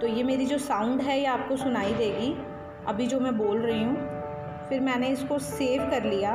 तो ये मेरी जो साउंड है, ये आपको सुनाई देगी। अभी जो मैं बोल रही हूँ, फिर मैंने इसको सेव कर लिया।